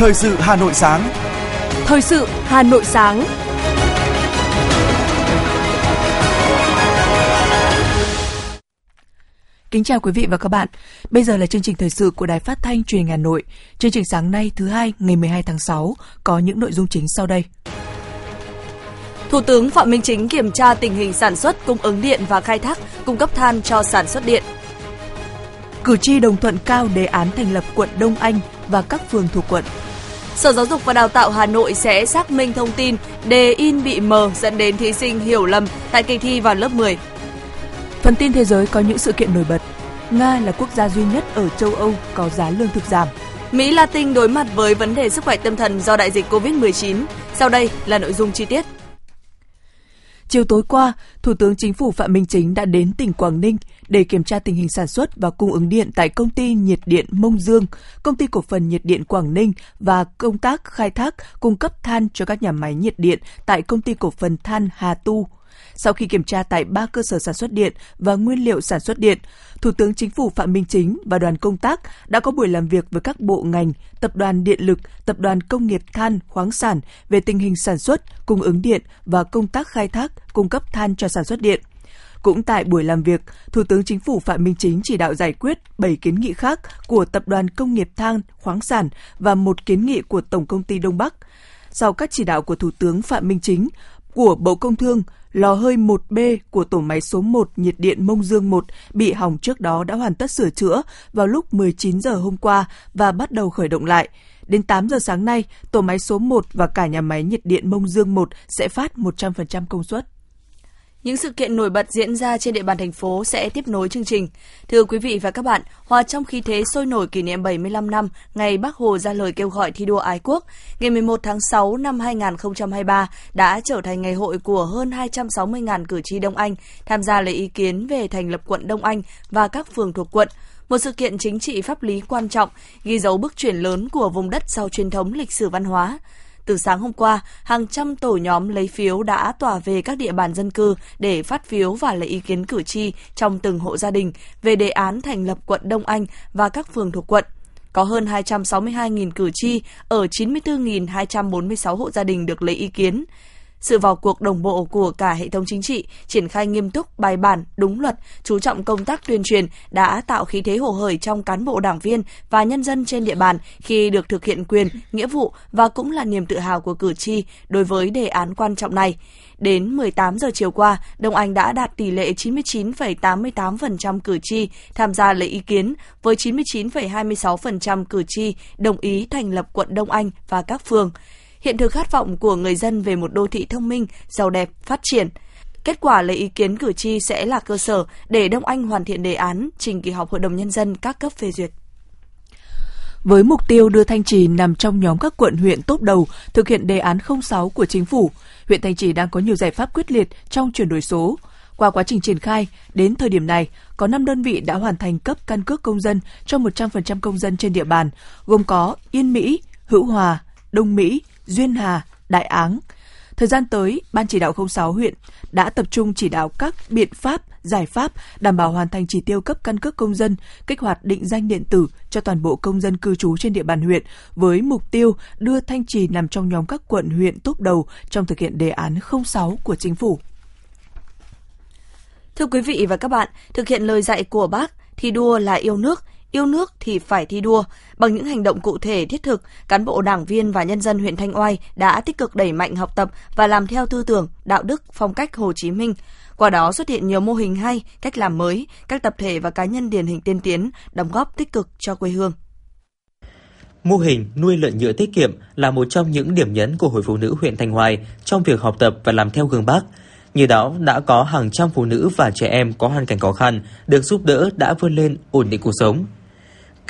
Thời sự Hà Nội sáng. Thời sự Hà Nội sáng. Kính chào quý vị và các bạn. Bây giờ là chương trình thời sự của Đài Phát thanh Truyền hình Hà Nội. Chương trình sáng nay thứ hai ngày 12 tháng 6 có những nội dung chính sau đây. Thủ tướng Phạm Minh Chính kiểm tra tình hình sản xuất, cung ứng điện và khai thác, cung cấp than cho sản xuất điện. Cử tri đồng thuận cao đề án thành lập quận Đông Anh và các phường thuộc quận. Sở Giáo dục và Đào tạo Hà Nội sẽ xác minh thông tin đề in bị mờ dẫn đến thí sinh hiểu lầm tại kỳ thi vào lớp 10. Phần tin thế giới có những sự kiện nổi bật. Nga là quốc gia duy nhất ở châu Âu có giá lương thực giảm. Mỹ Latin đối mặt với vấn đề sức khỏe tâm thần do đại dịch COVID-19. Sau đây là nội dung chi tiết. Chiều tối qua, Thủ tướng Chính phủ Phạm Minh Chính đã đến tỉnh Quảng Ninh để kiểm tra tình hình sản xuất và cung ứng điện tại công ty nhiệt điện Mông Dương, công ty cổ phần nhiệt điện Quảng Ninh và công tác khai thác cung cấp than cho các nhà máy nhiệt điện tại công ty cổ phần than Hà Tu. Sau khi kiểm tra tại ba cơ sở sản xuất điện và nguyên liệu sản xuất điện, Thủ tướng Chính phủ Phạm Minh Chính và đoàn công tác đã có buổi làm việc với các bộ ngành, Tập đoàn Điện lực, Tập đoàn Công nghiệp Than, Khoáng sản về tình hình sản xuất, cung ứng điện và công tác khai thác, cung cấp than cho sản xuất điện. Cũng tại buổi làm việc, Thủ tướng Chính phủ Phạm Minh Chính chỉ đạo giải quyết 7 kiến nghị khác của Tập đoàn Công nghiệp Than, Khoáng sản và một kiến nghị của Tổng công ty Đông Bắc. Sau các chỉ đạo của Thủ tướng Phạm Minh Chính, của Bộ Công Thương, lò hơi 1B của tổ máy số 1 nhiệt điện Mông Dương 1 bị hỏng trước đó đã hoàn tất sửa chữa vào lúc 19 giờ hôm qua và bắt đầu khởi động lại. Đến 8 giờ sáng nay, tổ máy số 1 và cả nhà máy nhiệt điện Mông Dương 1 sẽ phát 100% công suất. Những sự kiện nổi bật diễn ra trên địa bàn thành phố sẽ tiếp nối chương trình. Thưa quý vị và các bạn, hòa trong khí thế sôi nổi kỷ niệm 75 năm ngày Bác Hồ ra lời kêu gọi thi đua ái quốc, ngày 11 tháng 6 năm 2023 đã trở thành ngày hội của hơn 260.000 cử tri Đông Anh tham gia lấy ý kiến về thành lập quận Đông Anh và các phường thuộc quận một sự kiện chính trị pháp lý quan trọng, ghi dấu bước chuyển lớn của vùng đất sau truyền thống lịch sử văn hóa. Từ sáng hôm qua, hàng trăm tổ nhóm lấy phiếu đã tỏa về các địa bàn dân cư để phát phiếu và lấy ý kiến cử tri trong từng hộ gia đình về đề án thành lập quận Đông Anh và các phường thuộc quận. Có hơn 262.000 cử tri ở 94.246 hộ gia đình được lấy ý kiến. Sự vào cuộc đồng bộ của cả hệ thống chính trị, triển khai nghiêm túc, bài bản, đúng luật, chú trọng công tác tuyên truyền đã tạo khí thế hồ hởi trong cán bộ đảng viên và nhân dân trên địa bàn khi được thực hiện quyền, nghĩa vụ và cũng là niềm tự hào của cử tri đối với đề án quan trọng này. Đến 18 giờ chiều qua, Đông Anh đã đạt tỷ lệ 99,88% cử tri tham gia lấy ý kiến, với 99,26% cử tri đồng ý thành lập quận Đông Anh và các phường hiện thực khát vọng của người dân về một đô thị thông minh, giàu đẹp, phát triển. Kết quả lấy ý kiến cử tri sẽ là cơ sở để Đông Anh hoàn thiện đề án trình kỳ họp Hội đồng Nhân dân các cấp phê duyệt. Với mục tiêu đưa Thanh Trì nằm trong nhóm các quận huyện tốt đầu thực hiện đề án 06 của chính phủ, huyện Thanh Trì đang có nhiều giải pháp quyết liệt trong chuyển đổi số. Qua quá trình triển khai, đến thời điểm này, có 5 đơn vị đã hoàn thành cấp căn cước công dân cho 100% công dân trên địa bàn, gồm có Yên Mỹ, Hữu Hòa, Đông Mỹ, Duyên Hà, Đại Áng. Thời gian tới, Ban chỉ đạo 06 huyện đã tập trung chỉ đạo các biện pháp, giải pháp đảm bảo hoàn thành chỉ tiêu cấp căn cước công dân, kích hoạt định danh điện tử cho toàn bộ công dân cư trú trên địa bàn huyện với mục tiêu đưa Thanh Trì nằm trong nhóm các quận huyện tốt đầu trong thực hiện đề án 06 của chính phủ. Thưa quý vị và các bạn, thực hiện lời dạy của bác, thi đua là yêu nước, yêu nước thì phải thi đua. Bằng những hành động cụ thể thiết thực, cán bộ đảng viên và nhân dân huyện Thanh Oai đã tích cực đẩy mạnh học tập và làm theo tư tưởng, đạo đức, phong cách Hồ Chí Minh. Qua đó xuất hiện nhiều mô hình hay, cách làm mới, các tập thể và cá nhân điển hình tiên tiến, đóng góp tích cực cho quê hương. Mô hình nuôi lợn nhựa tiết kiệm là một trong những điểm nhấn của Hội Phụ Nữ huyện Thanh Hoài trong việc học tập và làm theo gương bác. Như đó đã có hàng trăm phụ nữ và trẻ em có hoàn cảnh khó khăn được giúp đỡ đã vươn lên ổn định cuộc sống.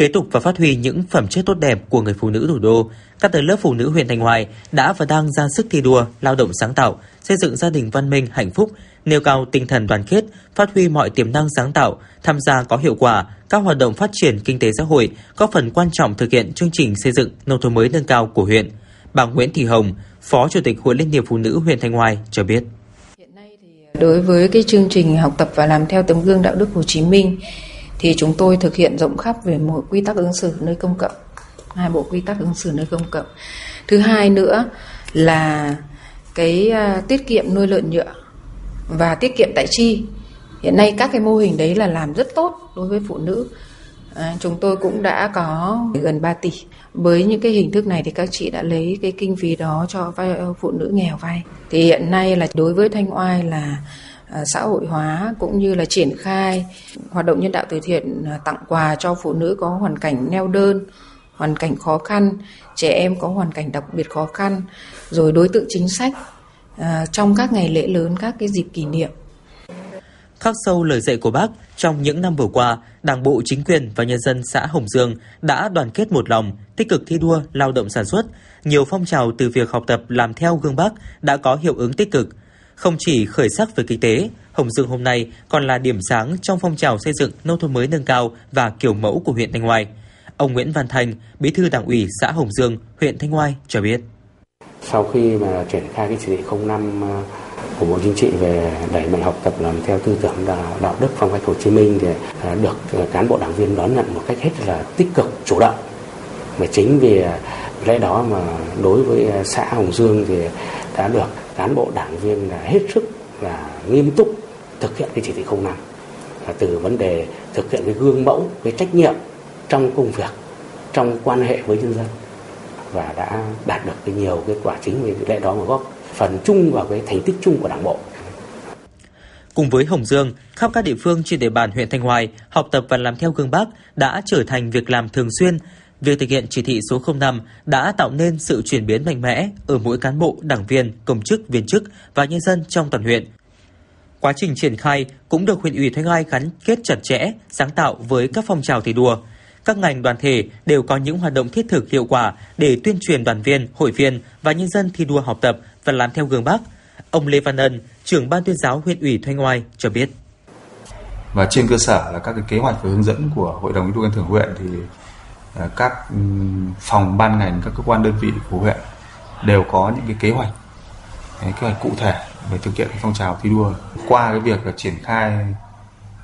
Kế tục và phát huy những phẩm chất tốt đẹp của người phụ nữ thủ đô, các tầng lớp phụ nữ huyện Thanh Hoài đã và đang ra sức thi đua, lao động sáng tạo, xây dựng gia đình văn minh, hạnh phúc, nêu cao tinh thần đoàn kết, phát huy mọi tiềm năng sáng tạo, tham gia có hiệu quả các hoạt động phát triển kinh tế xã hội, góp phần quan trọng thực hiện chương trình xây dựng nông thôn mới nâng cao của huyện. Bà Nguyễn Thị Hồng, Phó Chủ tịch Hội Liên hiệp Phụ nữ huyện Thanh Hoài cho biết. Đối với cái chương trình học tập và làm theo tấm gương đạo đức Hồ Chí Minh thì chúng tôi thực hiện rộng khắp về một quy tắc ứng xử nơi công cộng hai bộ quy tắc ứng xử nơi công cộng. Thứ hai nữa là cái à, tiết kiệm nuôi lợn nhựa và tiết kiệm tại chi. Hiện nay các cái mô hình đấy là làm rất tốt đối với phụ nữ. À, chúng tôi cũng đã có gần 3 tỷ. Với những cái hình thức này thì các chị đã lấy cái kinh phí đó cho ờ, phụ nữ nghèo vay thì hiện nay là đối với thanh oai là À, xã hội hóa cũng như là triển khai hoạt động nhân đạo từ thiện à, tặng quà cho phụ nữ có hoàn cảnh neo đơn, hoàn cảnh khó khăn, trẻ em có hoàn cảnh đặc biệt khó khăn, rồi đối tượng chính sách à, trong các ngày lễ lớn, các cái dịp kỷ niệm. Khắc sâu lời dạy của bác, trong những năm vừa qua, Đảng bộ, chính quyền và nhân dân xã Hồng Dương đã đoàn kết một lòng, tích cực thi đua lao động sản xuất. Nhiều phong trào từ việc học tập làm theo gương bác đã có hiệu ứng tích cực, không chỉ khởi sắc về kinh tế, Hồng Dương hôm nay còn là điểm sáng trong phong trào xây dựng nông thôn mới nâng cao và kiểu mẫu của huyện Thanh Oai. Ông Nguyễn Văn Thành, Bí thư Đảng ủy xã Hồng Dương, huyện Thanh Oai cho biết. Sau khi mà triển khai cái chỉ thị 05 ờ, của Bộ Chính trị về đẩy mạnh học tập làm theo tư tưởng đạo đức phong cách Hồ Chí Minh thì ờ, được ờ, cán bộ đảng viên đón nhận một cách hết là tích cực, chủ động. Và chính vì lẽ đó mà đối với xã Hồng Dương thì đã được cán bộ đảng viên là hết sức là nghiêm túc thực hiện cái chỉ thị 05 là từ vấn đề thực hiện cái gương mẫu cái trách nhiệm trong công việc trong quan hệ với nhân dân và đã đạt được cái nhiều kết quả chính vì lẽ đó mà góp phần chung vào cái thành tích chung của đảng bộ. Cùng với Hồng Dương, khắp các địa phương trên địa bàn huyện Thanh Hoài, học tập và làm theo gương Bác đã trở thành việc làm thường xuyên, Việc thực hiện chỉ thị số 05 đã tạo nên sự chuyển biến mạnh mẽ ở mỗi cán bộ, đảng viên, công chức, viên chức và nhân dân trong toàn huyện. Quá trình triển khai cũng được huyện ủy Thanh Oai gắn kết chặt chẽ, sáng tạo với các phong trào thi đua. Các ngành đoàn thể đều có những hoạt động thiết thực hiệu quả để tuyên truyền đoàn viên, hội viên và nhân dân thi đua học tập và làm theo gương Bác. Ông Lê Văn Ân, trưởng ban tuyên giáo huyện ủy Thanh Oai cho biết. Và trên cơ sở là các cái kế hoạch và hướng dẫn của Hội đồng thi đua khen thưởng huyện thì Ờ, các ừ, phòng ban ngành, các cơ quan đơn vị của huyện đều có những cái kế hoạch kế hoạch cụ thể về thực hiện phong trào thi đua. Qua cái việc là triển khai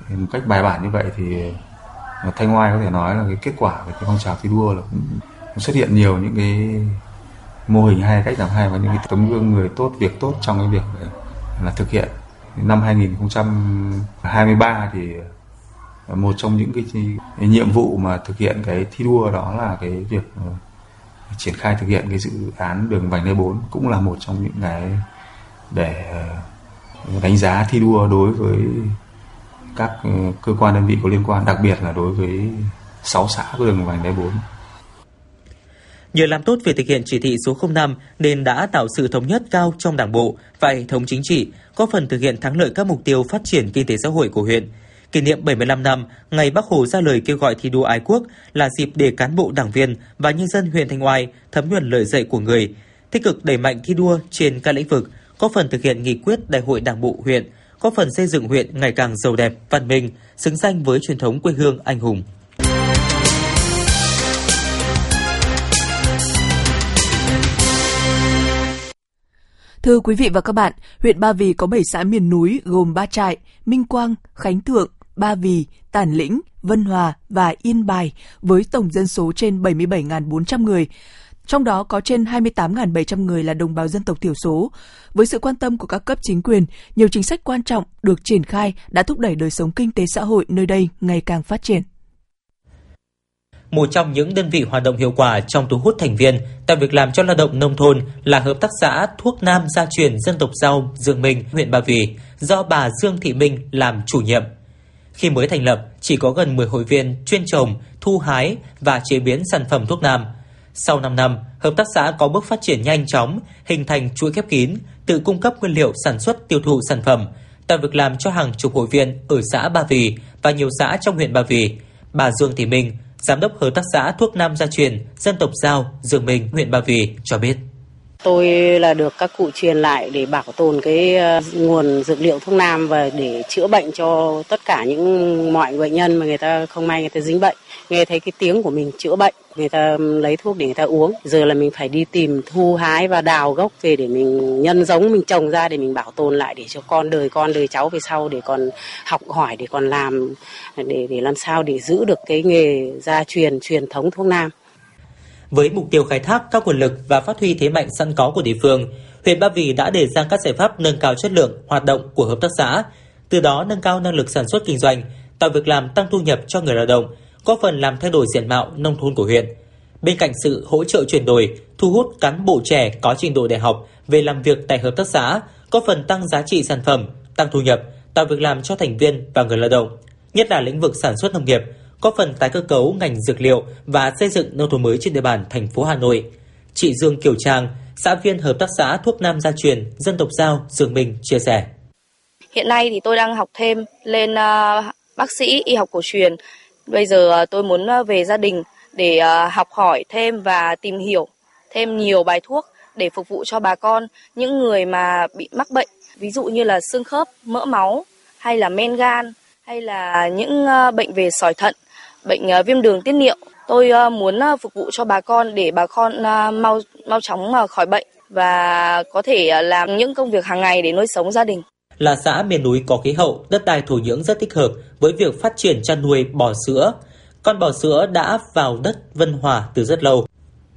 một cách bài bản như vậy thì ờ, thanh oai có thể nói là cái kết quả về cái phong trào thi đua là cũng xuất hiện nhiều những cái mô hình hay, cách làm hay và những cái tấm gương người tốt, việc tốt trong cái việc là thực hiện. Năm 2023 thì một trong những cái, cái nhiệm vụ mà thực hiện cái thi đua đó là cái việc uh, triển khai thực hiện cái dự án đường vành đai 4 cũng là một trong những cái để uh, đánh giá thi đua đối với các uh, cơ quan đơn vị có liên quan, đặc biệt là đối với 6 xã của đường vành đai 4. Nhờ làm tốt việc thực hiện chỉ thị số 05 nên đã tạo sự thống nhất cao trong đảng bộ và hệ thống chính trị, góp phần thực hiện thắng lợi các mục tiêu phát triển kinh tế xã hội của huyện kỷ niệm 75 năm ngày Bác Hồ ra lời kêu gọi thi đua ái quốc là dịp để cán bộ đảng viên và nhân dân huyện Thanh Oai thấm nhuần lời dạy của người, tích cực đẩy mạnh thi đua trên các lĩnh vực, có phần thực hiện nghị quyết Đại hội Đảng bộ huyện, có phần xây dựng huyện ngày càng giàu đẹp, văn minh, xứng danh với truyền thống quê hương anh hùng. Thưa quý vị và các bạn, huyện Ba Vì có 7 xã miền núi gồm Ba Trại, Minh Quang, Khánh Thượng, Ba Vì, Tản Lĩnh, Vân Hòa và Yên Bài với tổng dân số trên 77.400 người. Trong đó có trên 28.700 người là đồng bào dân tộc thiểu số. Với sự quan tâm của các cấp chính quyền, nhiều chính sách quan trọng được triển khai đã thúc đẩy đời sống kinh tế xã hội nơi đây ngày càng phát triển. Một trong những đơn vị hoạt động hiệu quả trong thu hút thành viên tạo việc làm cho lao động nông thôn là Hợp tác xã Thuốc Nam Gia truyền Dân tộc Giao Dương Minh, huyện Ba Vì, do bà Dương Thị Minh làm chủ nhiệm. Khi mới thành lập, chỉ có gần 10 hội viên chuyên trồng, thu hái và chế biến sản phẩm thuốc nam. Sau 5 năm, hợp tác xã có bước phát triển nhanh chóng, hình thành chuỗi khép kín, tự cung cấp nguyên liệu sản xuất tiêu thụ sản phẩm, tạo việc làm cho hàng chục hội viên ở xã Ba Vì và nhiều xã trong huyện Ba Vì. Bà Dương Thị Minh Giám đốc Hợp tác xã Thuốc Nam Gia Truyền, dân tộc Giao, Dương Minh, huyện Ba Vì cho biết. Tôi là được các cụ truyền lại để bảo tồn cái ờ, nguồn dược liệu thuốc nam và để chữa bệnh cho tất cả những mọi bệnh nhân mà người ta không may người ta dính bệnh. Nghe thấy cái tiếng của mình chữa bệnh, người ta lấy thuốc để người ta uống. Giờ là mình phải đi tìm thu hái và đào gốc về để mình nhân giống mình trồng ra để mình bảo tồn lại để cho con đời con đời cháu về sau để còn học hỏi để còn làm để để làm sao để giữ được cái nghề gia truyền truyền thống thuốc nam. Với mục tiêu khai thác các nguồn lực và phát huy thế mạnh sẵn có của địa phương, huyện Ba Vì đã đề ra các giải pháp nâng cao chất lượng hoạt động của hợp tác xã, từ đó nâng cao năng lực sản xuất kinh doanh, tạo việc làm tăng thu nhập cho người lao động, góp phần làm thay đổi diện mạo nông thôn của huyện. Bên cạnh sự hỗ trợ chuyển đổi, thu hút cán bộ trẻ có trình độ đại học về làm việc tại hợp tác xã, góp phần tăng giá trị sản phẩm, tăng thu nhập, tạo việc làm cho thành viên và người lao động, nhất là lĩnh vực sản xuất nông nghiệp, có phần tái cơ cấu ngành dược liệu và xây dựng nông thôn mới trên địa bàn thành phố Hà Nội. Chị Dương Kiều Trang, xã viên hợp tác xã thuốc nam gia truyền dân tộc Giao Dương Minh chia sẻ. Hiện nay thì tôi đang học thêm lên ờ, bác sĩ y học cổ truyền. Bây giờ ờ, tôi muốn ờ, về gia đình để học hỏi thêm và tìm hiểu thêm nhiều bài thuốc để phục vụ cho bà con những người mà bị mắc bệnh ví dụ như là xương khớp, mỡ máu hay là men gan hay là những bệnh về sỏi thận, bệnh uh, viêm đường tiết niệu. Tôi uh, muốn ờ, phục vụ cho bà con để bà con mau mau chóng khỏi bệnh và có thể làm những công việc hàng ngày để nuôi sống gia đình là xã miền núi có khí hậu, đất đai thổ nhưỡng rất thích hợp với việc phát triển chăn nuôi bò sữa. Con bò sữa đã vào đất Vân Hòa từ rất lâu.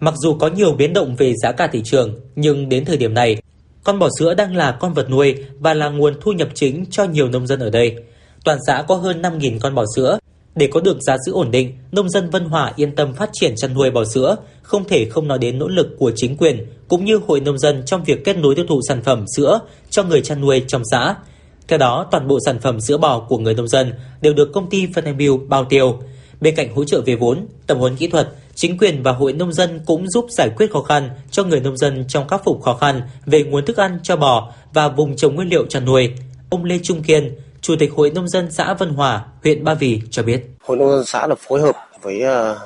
Mặc dù có nhiều biến động về giá cả thị trường, nhưng đến thời điểm này, con bò sữa đang là con vật nuôi và là nguồn thu nhập chính cho nhiều nông dân ở đây. Toàn xã có hơn 5.000 con bò sữa. Để có được giá sữa ổn định, nông dân Vân Hòa yên tâm phát triển chăn nuôi bò sữa, không thể không nói đến nỗ lực của chính quyền cũng như hội nông dân trong việc kết nối tiêu thụ sản phẩm sữa cho người chăn nuôi trong xã. Theo đó, toàn bộ sản phẩm sữa bò của người nông dân đều được công ty Vinamilk bao tiêu. Bên cạnh hỗ trợ về vốn, tập huấn kỹ thuật, chính quyền và hội nông dân cũng giúp giải quyết khó khăn cho người nông dân trong khắc phục khó khăn về nguồn thức ăn cho bò và vùng trồng nguyên liệu chăn nuôi. Ông Lê Trung Kiên, Chủ tịch Hội Nông dân xã Vân Hòa, huyện Ba Vì cho biết. Hội Nông dân xã là phối hợp với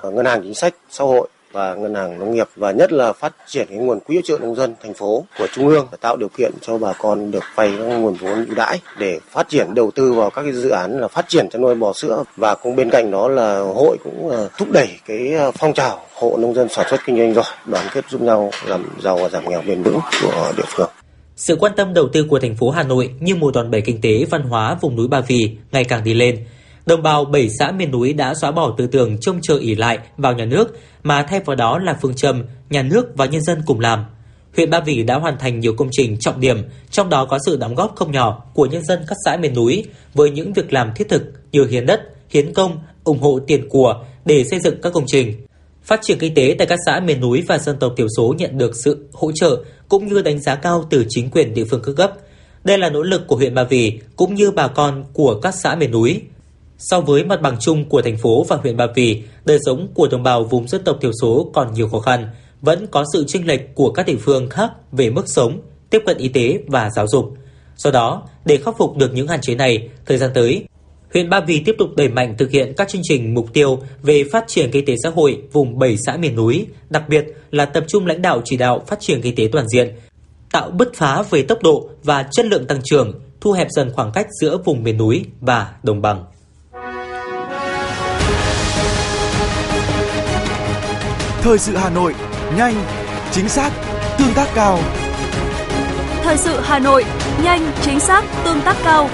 uh, Ngân hàng Chính sách Xã hội và ngân hàng nông nghiệp và nhất là phát triển cái nguồn quỹ hỗ trợ nông dân thành phố của trung ương để tạo điều kiện cho bà con được vay các nguồn vốn ưu đãi để phát triển đầu tư vào các cái dự án là phát triển chăn nuôi bò sữa và cũng bên cạnh đó là hội cũng ờ, thúc đẩy cái ờ, phong trào hộ nông dân sản xuất kinh doanh giỏi đoàn kết giúp nhau làm giàu và giảm nghèo bền vững của địa phương. Sự quan tâm đầu tư của thành phố Hà Nội như một đòn bẩy kinh tế văn hóa vùng núi Ba Vì ngày càng đi lên đồng bào bảy xã miền núi đã xóa bỏ tư tưởng trông chờ ỉ lại vào nhà nước mà thay vào đó là phương châm nhà nước và nhân dân cùng làm. Huyện Ba Vì đã hoàn thành nhiều công trình trọng điểm, trong đó có sự đóng góp không nhỏ của nhân dân các xã miền núi với những việc làm thiết thực như hiến đất, hiến công, ủng hộ tiền của để xây dựng các công trình. Phát triển kinh tế tại các xã miền núi và dân tộc thiểu số nhận được sự hỗ trợ cũng như đánh giá cao từ chính quyền địa phương các cấp. Đây là nỗ lực của huyện Ba Vì cũng như bà con của các xã miền núi. So với mặt bằng chung của thành phố và huyện Ba Vì, đời sống của đồng bào vùng dân tộc thiểu số còn nhiều khó khăn, vẫn có sự chênh lệch của các địa phương khác về mức sống, tiếp cận y tế và giáo dục. Do đó, để khắc phục được những hạn chế này, thời gian tới, huyện Ba Vì tiếp tục đẩy mạnh thực hiện các chương trình mục tiêu về phát triển kinh tế xã hội vùng 7 xã miền núi, đặc biệt là tập trung lãnh đạo chỉ đạo phát triển kinh tế toàn diện, tạo bứt phá về tốc độ và chất lượng tăng trưởng, thu hẹp dần khoảng cách giữa vùng miền núi và đồng bằng. Thời sự Hà Nội, nhanh, chính xác, tương tác cao. Thời sự Hà Nội, nhanh, chính xác, tương tác cao.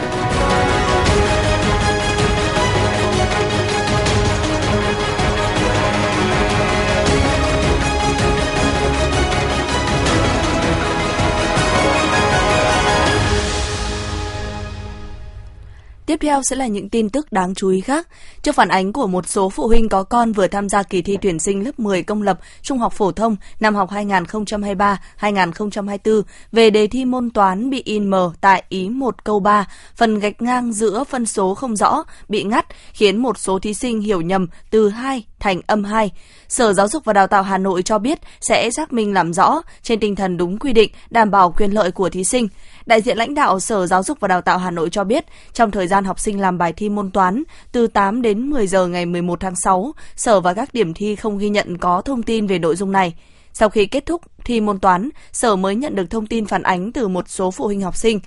Tiếp theo sẽ là những tin tức đáng chú ý khác. Trước phản ánh của một số phụ huynh có con vừa tham gia kỳ thi tuyển sinh lớp 10 công lập trung học phổ thông năm học 2023-2024 về đề thi môn toán bị in mờ tại ý 1 câu 3, phần gạch ngang giữa phân số không rõ, bị ngắt, khiến một số thí sinh hiểu nhầm từ 2 thành âm 2. Sở Giáo dục và Đào tạo Hà Nội cho biết sẽ xác minh làm rõ trên tinh thần đúng quy định, đảm bảo quyền lợi của thí sinh. Đại diện lãnh đạo Sở Giáo dục và Đào tạo Hà Nội cho biết, trong thời gian học sinh làm bài thi môn toán từ 8 đến 10 giờ ngày 11 tháng 6, Sở và các điểm thi không ghi nhận có thông tin về nội dung này. Sau khi kết thúc thi môn toán, Sở mới nhận được thông tin phản ánh từ một số phụ huynh học sinh.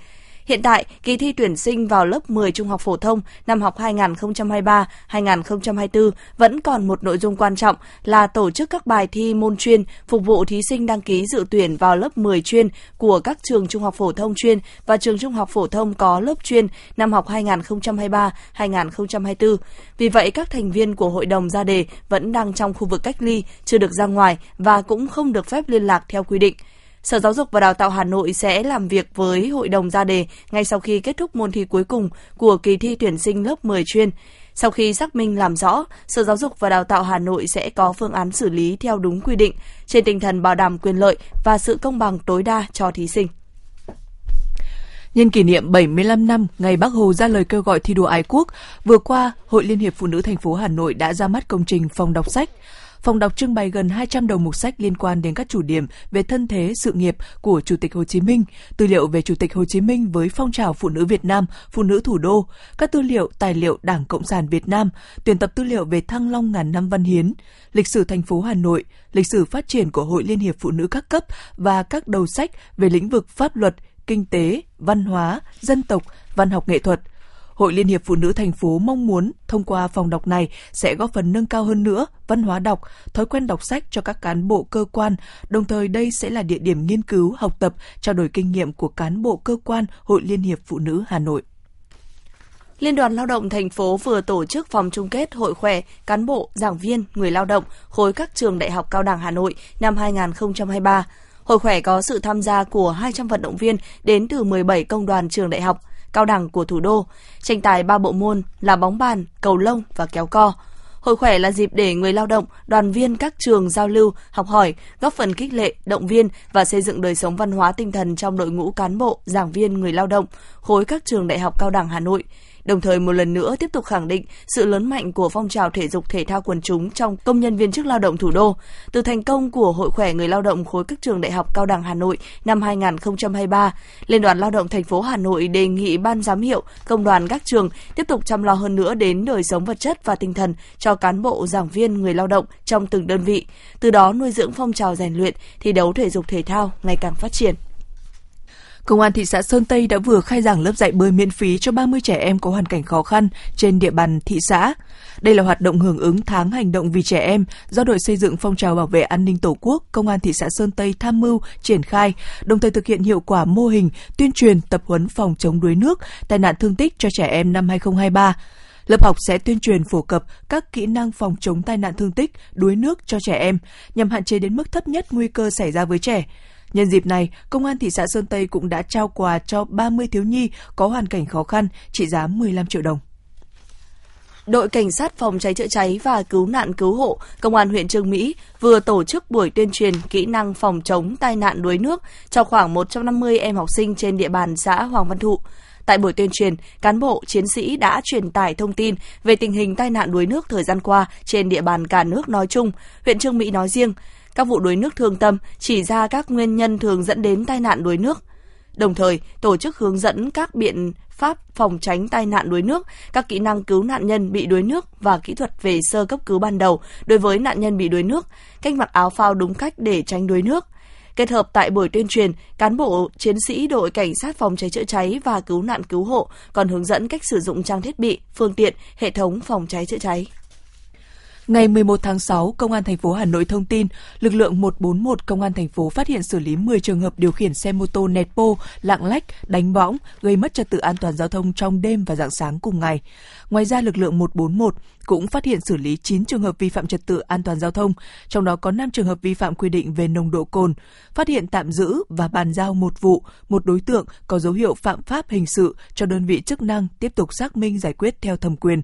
Hiện tại, kỳ thi tuyển sinh vào lớp 10 trung học phổ thông năm học 2023-2024 vẫn còn một nội dung quan trọng là tổ chức các bài thi môn chuyên phục vụ thí sinh đăng ký dự tuyển vào lớp 10 chuyên của các trường trung học phổ thông chuyên và trường trung học phổ thông có lớp chuyên năm học 2023-2024. Vì vậy, các thành viên của hội đồng ra đề vẫn đang trong khu vực cách ly, chưa được ra ngoài và cũng không được phép liên lạc theo quy định. Sở Giáo dục và Đào tạo Hà Nội sẽ làm việc với Hội đồng ra đề ngay sau khi kết thúc môn thi cuối cùng của kỳ thi tuyển sinh lớp 10 chuyên. Sau khi xác minh làm rõ, Sở Giáo dục và Đào tạo Hà Nội sẽ có phương án xử lý theo đúng quy định, trên tinh thần bảo đảm quyền lợi và sự công bằng tối đa cho thí sinh. Nhân kỷ niệm 75 năm ngày Bác Hồ ra lời kêu gọi thi đua ái quốc, vừa qua, Hội Liên hiệp Phụ nữ thành phố Hà Nội đã ra mắt công trình phòng đọc sách. Phòng đọc trưng bày gần 200 đầu mục sách liên quan đến các chủ điểm về thân thế, sự nghiệp của Chủ tịch Hồ Chí Minh, tư liệu về Chủ tịch Hồ Chí Minh với phong trào phụ nữ Việt Nam, phụ nữ thủ đô, các tư liệu, tài liệu Đảng Cộng sản Việt Nam, tuyển tập tư liệu về Thăng Long ngàn năm văn hiến, lịch sử thành phố Hà Nội, lịch sử phát triển của Hội Liên hiệp Phụ nữ các cấp và các đầu sách về lĩnh vực pháp luật, kinh tế, văn hóa, dân tộc, văn học nghệ thuật – Hội Liên hiệp Phụ nữ thành phố mong muốn thông qua phòng đọc này sẽ góp phần nâng cao hơn nữa văn hóa đọc, thói quen đọc sách cho các cán bộ cơ quan, đồng thời đây sẽ là địa điểm nghiên cứu, học tập, trao đổi kinh nghiệm của cán bộ cơ quan Hội Liên hiệp Phụ nữ Hà Nội. Liên đoàn Lao động thành phố vừa tổ chức vòng chung kết hội khỏe cán bộ, giảng viên, người lao động khối các trường đại học cao đẳng Hà Nội năm 2023. Hội khỏe có sự tham gia của 200 vận động viên đến từ 17 công đoàn trường đại học, cao đẳng của thủ đô, tranh tài ba bộ môn là bóng bàn, cầu lông và kéo co. Hội khỏe là dịp để người lao động, đoàn viên các trường giao lưu, học hỏi, góp phần khích lệ, động viên và xây dựng đời sống văn hóa tinh thần trong đội ngũ cán bộ, giảng viên người lao động, khối các trường đại học cao đẳng Hà Nội đồng thời một lần nữa tiếp tục khẳng định sự lớn mạnh của phong trào thể dục thể thao quần chúng trong công nhân viên chức lao động thủ đô. Từ thành công của Hội khỏe người lao động khối các trường đại học cao đẳng Hà Nội năm 2023, Liên đoàn Lao động thành phố Hà Nội đề nghị ban giám hiệu, công đoàn các trường tiếp tục chăm lo hơn nữa đến đời sống vật chất và tinh thần cho cán bộ, giảng viên, người lao động trong từng đơn vị, từ đó nuôi dưỡng phong trào rèn luyện, thi đấu thể dục thể thao ngày càng phát triển. Công an thị xã Sơn Tây đã vừa khai giảng lớp dạy bơi miễn phí cho 30 trẻ em có hoàn cảnh khó khăn trên địa bàn thị xã. Đây là hoạt động hưởng ứng tháng hành động vì trẻ em do đội xây dựng phong trào bảo vệ an ninh Tổ quốc Công an thị xã Sơn Tây tham mưu triển khai, đồng thời thực hiện hiệu quả mô hình tuyên truyền tập huấn phòng chống đuối nước, tai nạn thương tích cho trẻ em năm 2023. Lớp học sẽ tuyên truyền phổ cập các kỹ năng phòng chống tai nạn thương tích, đuối nước cho trẻ em nhằm hạn chế đến mức thấp nhất nguy cơ xảy ra với trẻ. Nhân dịp này, Công an thị xã Sơn Tây cũng đã trao quà cho 30 thiếu nhi có hoàn cảnh khó khăn trị giá 15 triệu đồng. Đội Cảnh sát phòng cháy chữa cháy và cứu nạn cứu hộ Công an huyện Trương Mỹ vừa tổ chức buổi tuyên truyền kỹ năng phòng chống tai nạn đuối nước cho khoảng 150 em học sinh trên địa bàn xã Hoàng Văn Thụ. Tại buổi tuyên truyền, cán bộ, chiến sĩ đã truyền tải thông tin về tình hình tai nạn đuối nước thời gian qua trên địa bàn cả nước nói chung, huyện Trương Mỹ nói riêng, các vụ đuối nước thương tâm chỉ ra các nguyên nhân thường dẫn đến tai nạn đuối nước. Đồng thời, tổ chức hướng dẫn các biện pháp phòng tránh tai nạn đuối nước, các kỹ năng cứu nạn nhân bị đuối nước và kỹ thuật về sơ cấp cứu ban đầu đối với nạn nhân bị đuối nước, cách mặc áo phao đúng cách để tránh đuối nước. Kết hợp tại buổi tuyên truyền, cán bộ, chiến sĩ đội cảnh sát phòng cháy chữa cháy và cứu nạn cứu hộ còn hướng dẫn cách sử dụng trang thiết bị, phương tiện, hệ thống phòng cháy chữa cháy. Ngày 11 tháng 6, Công an thành phố Hà Nội thông tin, lực lượng 141 Công an thành phố phát hiện xử lý 10 trường hợp điều khiển xe mô tô nẹt bô, lạng lách, đánh võng, gây mất trật tự an toàn giao thông trong đêm và dạng sáng cùng ngày. Ngoài ra, lực lượng 141 cũng phát hiện xử lý 9 trường hợp vi phạm trật tự an toàn giao thông, trong đó có 5 trường hợp vi phạm quy định về nồng độ cồn, phát hiện tạm giữ và bàn giao một vụ, một đối tượng có dấu hiệu phạm pháp hình sự cho đơn vị chức năng tiếp tục xác minh giải quyết theo thẩm quyền.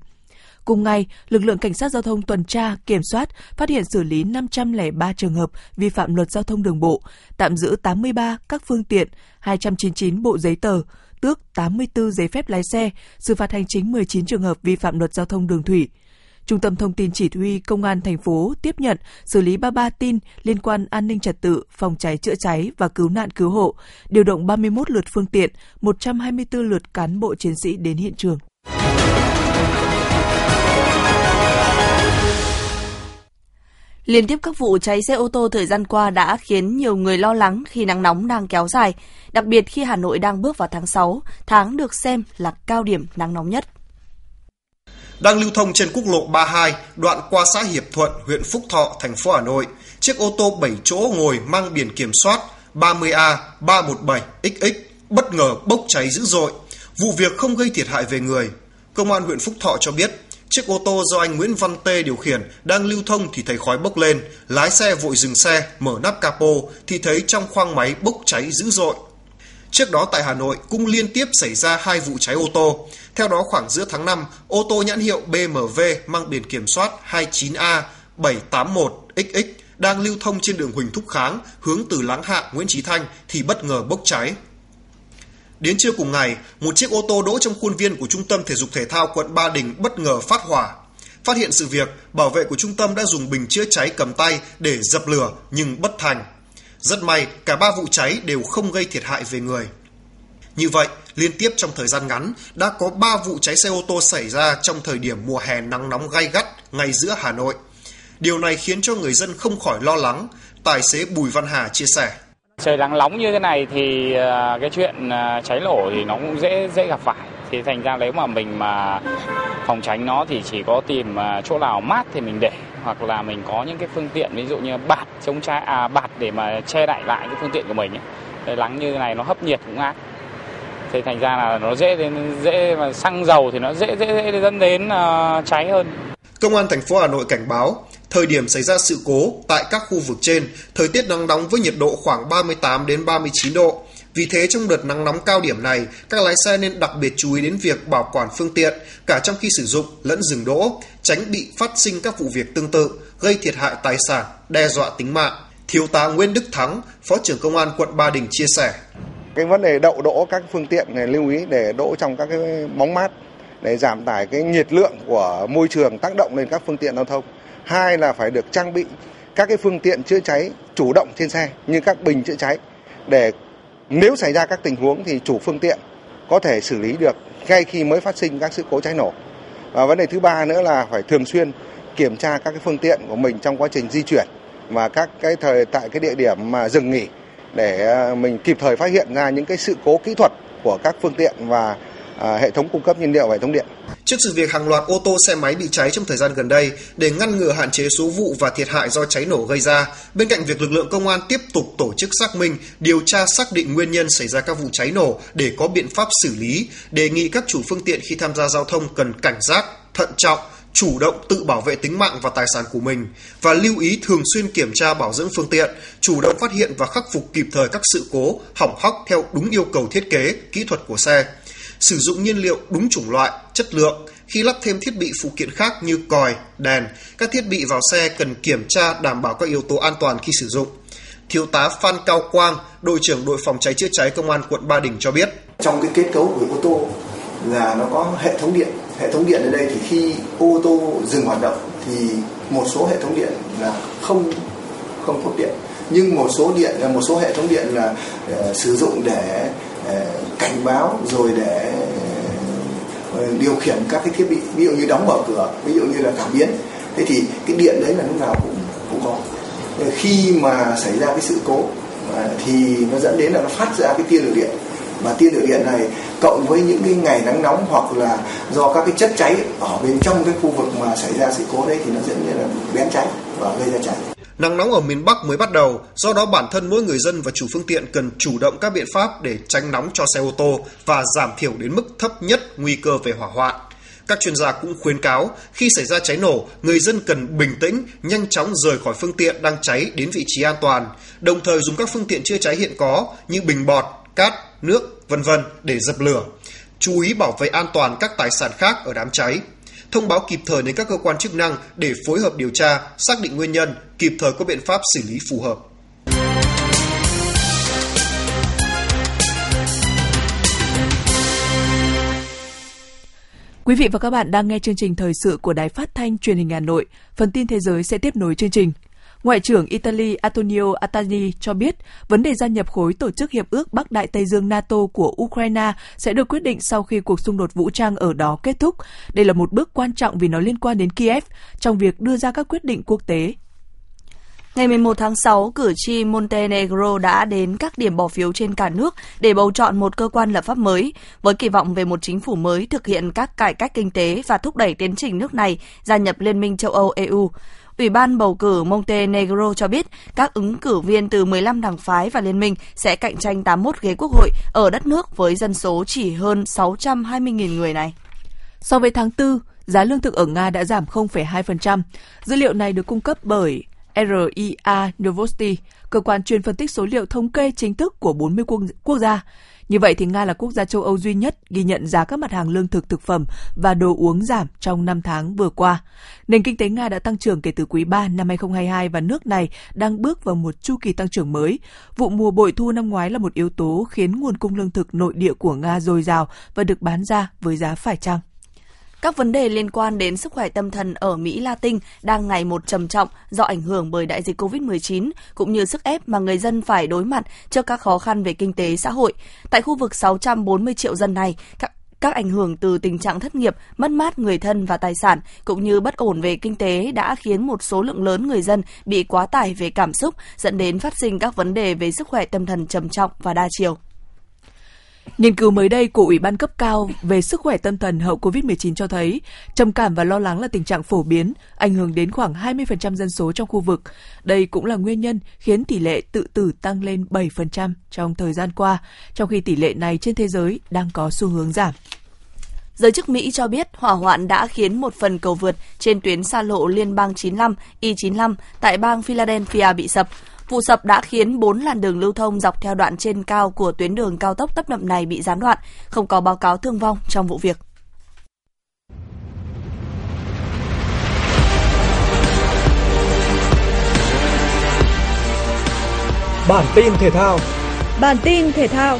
Cùng ngày, lực lượng cảnh sát giao thông tuần tra, kiểm soát, phát hiện xử lý 503 trường hợp vi phạm luật giao thông đường bộ, tạm giữ 83 các phương tiện, 299 bộ giấy tờ, tước 84 giấy phép lái xe, xử phạt hành chính 19 trường hợp vi phạm luật giao thông đường thủy. Trung tâm Thông tin Chỉ huy Công an thành phố tiếp nhận xử lý 33 tin liên quan an ninh trật tự, phòng cháy chữa cháy và cứu nạn cứu hộ, điều động 31 lượt phương tiện, 124 lượt cán bộ chiến sĩ đến hiện trường. Liên tiếp các vụ cháy xe ô tô thời gian qua đã khiến nhiều người lo lắng khi nắng nóng đang kéo dài, đặc biệt khi Hà Nội đang bước vào tháng 6, tháng được xem là cao điểm nắng nóng nhất. Đang lưu thông trên quốc lộ 32, đoạn qua xã Hiệp Thuận, huyện Phúc Thọ, thành phố Hà Nội, chiếc ô tô 7 chỗ ngồi mang biển kiểm soát 30A317XX bất ngờ bốc cháy dữ dội. Vụ việc không gây thiệt hại về người. Công an huyện Phúc Thọ cho biết, chiếc ô tô do anh Nguyễn Văn Tê điều khiển đang lưu thông thì thấy khói bốc lên, lái xe vội dừng xe, mở nắp capo thì thấy trong khoang máy bốc cháy dữ dội. Trước đó tại Hà Nội cũng liên tiếp xảy ra hai vụ cháy ô tô. Theo đó khoảng giữa tháng 5, ô tô nhãn hiệu BMW mang biển kiểm soát 29A 781XX đang lưu thông trên đường Huỳnh Thúc Kháng hướng từ Láng Hạ Nguyễn Chí Thanh thì bất ngờ bốc cháy. Đến trưa cùng ngày, một chiếc ô tô đỗ trong khuôn viên của Trung tâm Thể dục Thể thao quận Ba Đình bất ngờ phát hỏa. Phát hiện sự việc, bảo vệ của trung tâm đã dùng bình chữa cháy cầm tay để dập lửa nhưng bất thành. Rất may, cả ba vụ cháy đều không gây thiệt hại về người. Như vậy, liên tiếp trong thời gian ngắn, đã có 3 vụ cháy xe ô tô xảy ra trong thời điểm mùa hè nắng nóng gay gắt ngay giữa Hà Nội. Điều này khiến cho người dân không khỏi lo lắng, tài xế Bùi Văn Hà chia sẻ. Trời nắng nóng như thế này thì à, cái chuyện à, cháy nổ thì nó cũng dễ dễ gặp phải. Thì thành ra nếu mà mình mà phòng tránh nó thì chỉ có tìm à, chỗ nào mát thì mình để hoặc là mình có những cái phương tiện ví dụ như bạt chống cháy à bạt để mà che đậy lại cái phương tiện của mình ấy. Nắng như thế này nó hấp nhiệt cũng ác. Thì thành ra là nó dễ đến dễ mà xăng dầu thì nó dễ dễ, dễ dẫn đến uh, cháy hơn. Công an thành phố Hà Nội cảnh báo Thời điểm xảy ra sự cố tại các khu vực trên, thời tiết nắng nóng với nhiệt độ khoảng 38 đến 39 độ. Vì thế trong đợt nắng nóng cao điểm này, các lái xe nên đặc biệt chú ý đến việc bảo quản phương tiện cả trong khi sử dụng lẫn dừng đỗ, tránh bị phát sinh các vụ việc tương tự, gây thiệt hại tài sản, đe dọa tính mạng. Thiếu tá Nguyễn Đức Thắng, Phó trưởng Công an quận Ba Đình chia sẻ. Cái vấn đề đậu đỗ các phương tiện này lưu ý để đỗ trong các cái bóng mát để giảm tải cái nhiệt lượng của môi trường tác động lên các phương tiện giao thông hai là phải được trang bị các cái phương tiện chữa cháy chủ động trên xe, như các bình chữa cháy, để nếu xảy ra các tình huống thì chủ phương tiện có thể xử lý được ngay khi mới phát sinh các sự cố cháy nổ. Và vấn đề thứ ba nữa là phải thường xuyên kiểm tra các cái phương tiện của mình trong quá trình di chuyển và các cái thời, tại cái địa điểm mà dừng nghỉ để à, mình kịp thời phát hiện ra những cái sự cố kỹ thuật của các phương tiện và À, hệ thống cung cấp nhiên liệu và hệ thống điện. Trước sự việc hàng loạt ô tô xe máy bị cháy trong thời gian gần đây, để ngăn ngừa hạn chế số vụ và thiệt hại do cháy nổ gây ra, bên cạnh việc lực lượng công an tiếp tục tổ chức xác minh, điều tra xác định nguyên nhân xảy ra các vụ cháy nổ để có biện pháp xử lý, đề nghị các chủ phương tiện khi tham gia giao thông cần cảnh giác, thận trọng, chủ động tự bảo vệ tính mạng và tài sản của mình và lưu ý thường xuyên kiểm tra bảo dưỡng phương tiện, chủ động phát hiện và khắc phục kịp thời các sự cố, hỏng hóc theo đúng yêu cầu thiết kế, kỹ thuật của xe sử dụng nhiên liệu đúng chủng loại, chất lượng. Khi lắp thêm thiết bị phụ kiện khác như còi, đèn, các thiết bị vào xe cần kiểm tra đảm bảo các yếu tố an toàn khi sử dụng. Thiếu tá Phan Cao Quang, đội trưởng đội phòng cháy chữa cháy công an quận Ba Đình cho biết. Trong cái kết cấu của ô tô là nó có hệ thống điện. Hệ thống điện ở đây thì khi ô tô dừng hoạt động thì một số hệ thống điện là không không có điện nhưng một số điện là một số hệ thống điện là uh, sử dụng để uh, Ờ, cảnh báo rồi để ờ, ờ, điều khiển các cái thiết bị, ví dụ như đóng mở cửa, ví dụ như là cảm biến. Thế thì cái điện đấy là lúc nào cũng cũng có. Khi mà xảy ra cái sự cố thì nó dẫn đến là nó phát ra cái tia lửa điện. Và tia lửa điện này cộng với những cái ngày nắng nóng hoặc là do các cái chất cháy ở bên trong cái khu vực mà xảy ra sự cố đấy thì nó dẫn đến là bén cháy và gây ra cháy. Nắng nóng ở miền Bắc mới bắt đầu, do đó bản thân mỗi người dân và chủ phương tiện cần chủ động các biện pháp để tránh nóng cho xe ô tô và giảm thiểu đến mức thấp nhất nguy cơ về hỏa hoạn. Các chuyên gia cũng khuyến cáo khi xảy ra cháy nổ, người dân cần bình tĩnh, nhanh chóng rời khỏi phương tiện đang cháy đến vị trí an toàn, đồng thời dùng các phương tiện chữa cháy hiện có như bình bọt, cát, nước, vân vân để dập lửa. Chú ý bảo vệ an toàn các tài sản khác ở đám cháy thông báo kịp thời đến các cơ quan chức năng để phối hợp điều tra, xác định nguyên nhân, kịp thời có biện pháp xử lý phù hợp. Quý vị và các bạn đang nghe chương trình thời sự của Đài Phát thanh Truyền hình Hà Nội. Phần tin thế giới sẽ tiếp nối chương trình. Ngoại trưởng Italy Antonio Atani cho biết vấn đề gia nhập khối tổ chức hiệp ước Bắc Đại Tây Dương NATO của Ukraine sẽ được quyết định sau khi cuộc xung đột vũ trang ở đó kết thúc. Đây là một bước quan trọng vì nó liên quan đến Kiev trong việc đưa ra các quyết định quốc tế. Ngày 11 tháng 6, cử tri Montenegro đã đến các điểm bỏ phiếu trên cả nước để bầu chọn một cơ quan lập pháp mới, với kỳ vọng về một chính phủ mới thực hiện các cải cách kinh tế và thúc đẩy tiến trình nước này gia nhập Liên minh châu Âu EU. Ủy ban bầu cử Montenegro cho biết các ứng cử viên từ 15 đảng phái và liên minh sẽ cạnh tranh 81 ghế quốc hội ở đất nước với dân số chỉ hơn 620.000 người này. So với tháng 4, giá lương thực ở Nga đã giảm 0,2%. Dữ liệu này được cung cấp bởi RIA Novosti, cơ quan chuyên phân tích số liệu thống kê chính thức của 40 quốc, quốc gia. Như vậy thì Nga là quốc gia châu Âu duy nhất ghi nhận giá các mặt hàng lương thực thực phẩm và đồ uống giảm trong 5 tháng vừa qua. Nền kinh tế Nga đã tăng trưởng kể từ quý 3 năm 2022 và nước này đang bước vào một chu kỳ tăng trưởng mới. Vụ mùa bội thu năm ngoái là một yếu tố khiến nguồn cung lương thực nội địa của Nga dồi dào và được bán ra với giá phải chăng. Các vấn đề liên quan đến sức khỏe tâm thần ở Mỹ Latin đang ngày một trầm trọng do ảnh hưởng bởi đại dịch COVID-19 cũng như sức ép mà người dân phải đối mặt trước các khó khăn về kinh tế xã hội. Tại khu vực 640 triệu dân này, các các ảnh hưởng từ tình trạng thất nghiệp, mất mát người thân và tài sản cũng như bất ổn về kinh tế đã khiến một số lượng lớn người dân bị quá tải về cảm xúc, dẫn đến phát sinh các vấn đề về sức khỏe tâm thần trầm trọng và đa chiều. Nghiên cứu mới đây của Ủy ban cấp cao về sức khỏe tâm thần hậu COVID-19 cho thấy trầm cảm và lo lắng là tình trạng phổ biến, ảnh hưởng đến khoảng 20% dân số trong khu vực. Đây cũng là nguyên nhân khiến tỷ lệ tự tử tăng lên 7% trong thời gian qua, trong khi tỷ lệ này trên thế giới đang có xu hướng giảm. Giới chức Mỹ cho biết hỏa hoạn đã khiến một phần cầu vượt trên tuyến xa lộ liên bang 95 I-95 tại bang Philadelphia bị sập. Vụ sập đã khiến 4 làn đường lưu thông dọc theo đoạn trên cao của tuyến đường cao tốc tấp nập này bị gián đoạn, không có báo cáo thương vong trong vụ việc. Bản tin thể thao Bản tin thể thao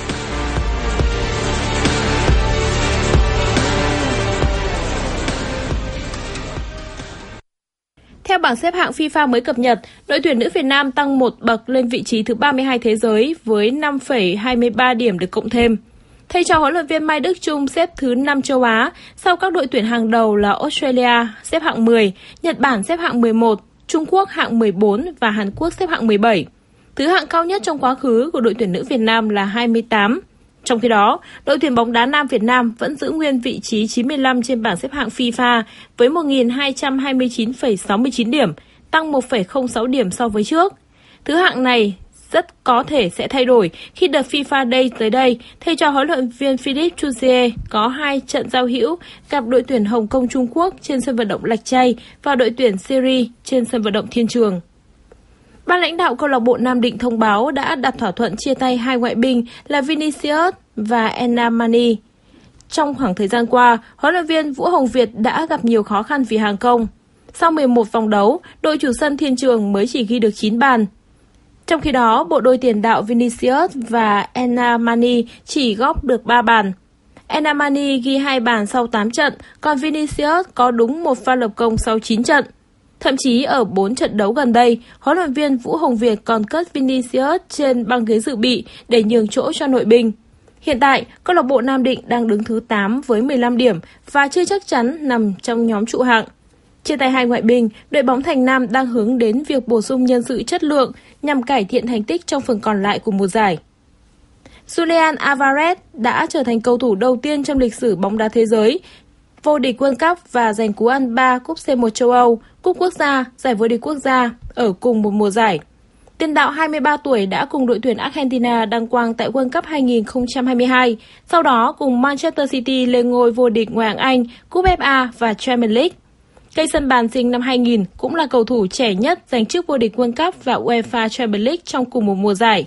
Theo bảng xếp hạng FIFA mới cập nhật, đội tuyển nữ Việt Nam tăng một bậc lên vị trí thứ 32 thế giới với 5,23 điểm được cộng thêm. Thầy trò huấn luyện viên Mai Đức Trung xếp thứ 5 châu Á, sau các đội tuyển hàng đầu là Australia xếp hạng 10, Nhật Bản xếp hạng 11, Trung Quốc hạng 14 và Hàn Quốc xếp hạng 17. Thứ hạng cao nhất trong quá khứ của đội tuyển nữ Việt Nam là 28. Trong khi đó, đội tuyển bóng đá nam Việt Nam vẫn giữ nguyên vị trí 95 trên bảng xếp hạng FIFA với 1.229,69 điểm, tăng 1,06 điểm so với trước. Thứ hạng này rất có thể sẽ thay đổi khi đợt FIFA Day tới đây, thay cho huấn luyện viên Philippe Chuzier có hai trận giao hữu gặp đội tuyển Hồng Kông Trung Quốc trên sân vận động Lạch Tray và đội tuyển Syria trên sân vận động Thiên Trường. Ban lãnh đạo câu lạc bộ Nam Định thông báo đã đặt thỏa thuận chia tay hai ngoại binh là Vinicius và Enamani. Trong khoảng thời gian qua, huấn luyện viên Vũ Hồng Việt đã gặp nhiều khó khăn vì hàng công. Sau 11 vòng đấu, đội chủ sân Thiên Trường mới chỉ ghi được 9 bàn. Trong khi đó, bộ đôi tiền đạo Vinicius và Enamani chỉ góp được 3 bàn. Enamani ghi 2 bàn sau 8 trận, còn Vinicius có đúng một pha lập công sau 9 trận. Thậm chí ở 4 trận đấu gần đây, huấn luyện viên Vũ Hồng Việt còn cất Vinicius trên băng ghế dự bị để nhường chỗ cho nội binh. Hiện tại, câu lạc bộ Nam Định đang đứng thứ 8 với 15 điểm và chưa chắc chắn nằm trong nhóm trụ hạng. Trên tay hai ngoại binh, đội bóng Thành Nam đang hướng đến việc bổ sung nhân sự chất lượng nhằm cải thiện thành tích trong phần còn lại của mùa giải. Julian Alvarez đã trở thành cầu thủ đầu tiên trong lịch sử bóng đá thế giới vô địch World Cup và giành cú ăn 3 cúp C1 châu Âu, cúp quốc gia, giải vô địch quốc gia ở cùng một mùa giải. Tiền đạo 23 tuổi đã cùng đội tuyển Argentina đăng quang tại World Cup 2022, sau đó cùng Manchester City lên ngôi vô địch ngoại hạng Anh, cúp FA và Champions League. Cây sân bàn sinh năm 2000 cũng là cầu thủ trẻ nhất giành chức vô địch World Cup và UEFA Champions League trong cùng một mùa giải.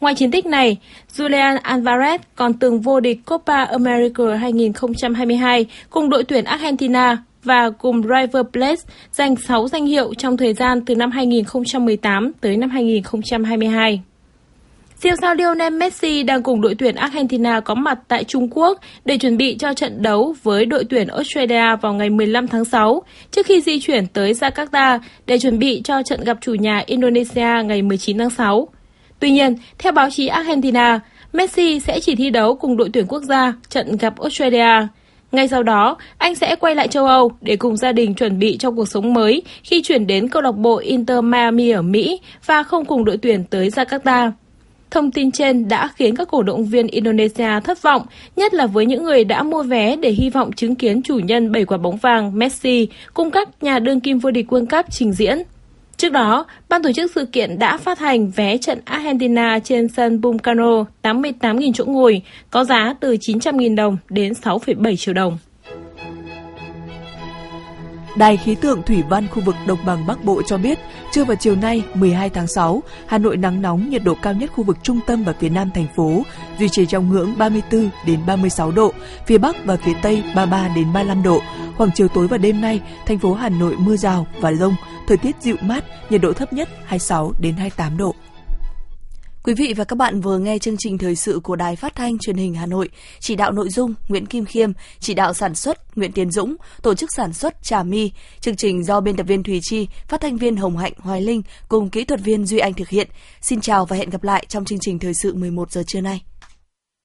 Ngoài chiến tích này, Julian Alvarez còn từng vô địch Copa America 2022 cùng đội tuyển Argentina và cùng River Plate giành 6 danh hiệu trong thời gian từ năm 2018 tới năm 2022. Siêu sao Lionel Messi đang cùng đội tuyển Argentina có mặt tại Trung Quốc để chuẩn bị cho trận đấu với đội tuyển Australia vào ngày 15 tháng 6, trước khi di chuyển tới Jakarta để chuẩn bị cho trận gặp chủ nhà Indonesia ngày 19 tháng 6. Tuy nhiên, theo báo chí Argentina, Messi sẽ chỉ thi đấu cùng đội tuyển quốc gia trận gặp Australia. Ngay sau đó, anh sẽ quay lại châu Âu để cùng gia đình chuẩn bị cho cuộc sống mới khi chuyển đến câu lạc bộ Inter Miami ở Mỹ và không cùng đội tuyển tới Jakarta. Thông tin trên đã khiến các cổ động viên Indonesia thất vọng, nhất là với những người đã mua vé để hy vọng chứng kiến chủ nhân bảy quả bóng vàng Messi cùng các nhà đương kim vô địch World Cup trình diễn. Trước đó, ban tổ chức sự kiện đã phát hành vé trận Argentina trên sân Bumcano 88.000 chỗ ngồi, có giá từ 900.000 đồng đến 6,7 triệu đồng. Đài khí tượng thủy văn khu vực Đồng bằng Bắc Bộ cho biết, trưa và chiều nay 12 tháng 6, Hà Nội nắng nóng, nhiệt độ cao nhất khu vực trung tâm và phía nam thành phố duy trì trong ngưỡng 34 đến 36 độ, phía Bắc và phía Tây 33 đến 35 độ. Khoảng chiều tối và đêm nay, thành phố Hà Nội mưa rào và rông, thời tiết dịu mát, nhiệt độ thấp nhất 26 đến 28 độ. Quý vị và các bạn vừa nghe chương trình thời sự của Đài Phát thanh Truyền hình Hà Nội, chỉ đạo nội dung Nguyễn Kim Khiêm, chỉ đạo sản xuất Nguyễn Tiến Dũng, tổ chức sản xuất Trà My. Chương trình do biên tập viên Thùy Chi, phát thanh viên Hồng Hạnh Hoài Linh cùng kỹ thuật viên Duy Anh thực hiện. Xin chào và hẹn gặp lại trong chương trình thời sự 11 giờ trưa nay.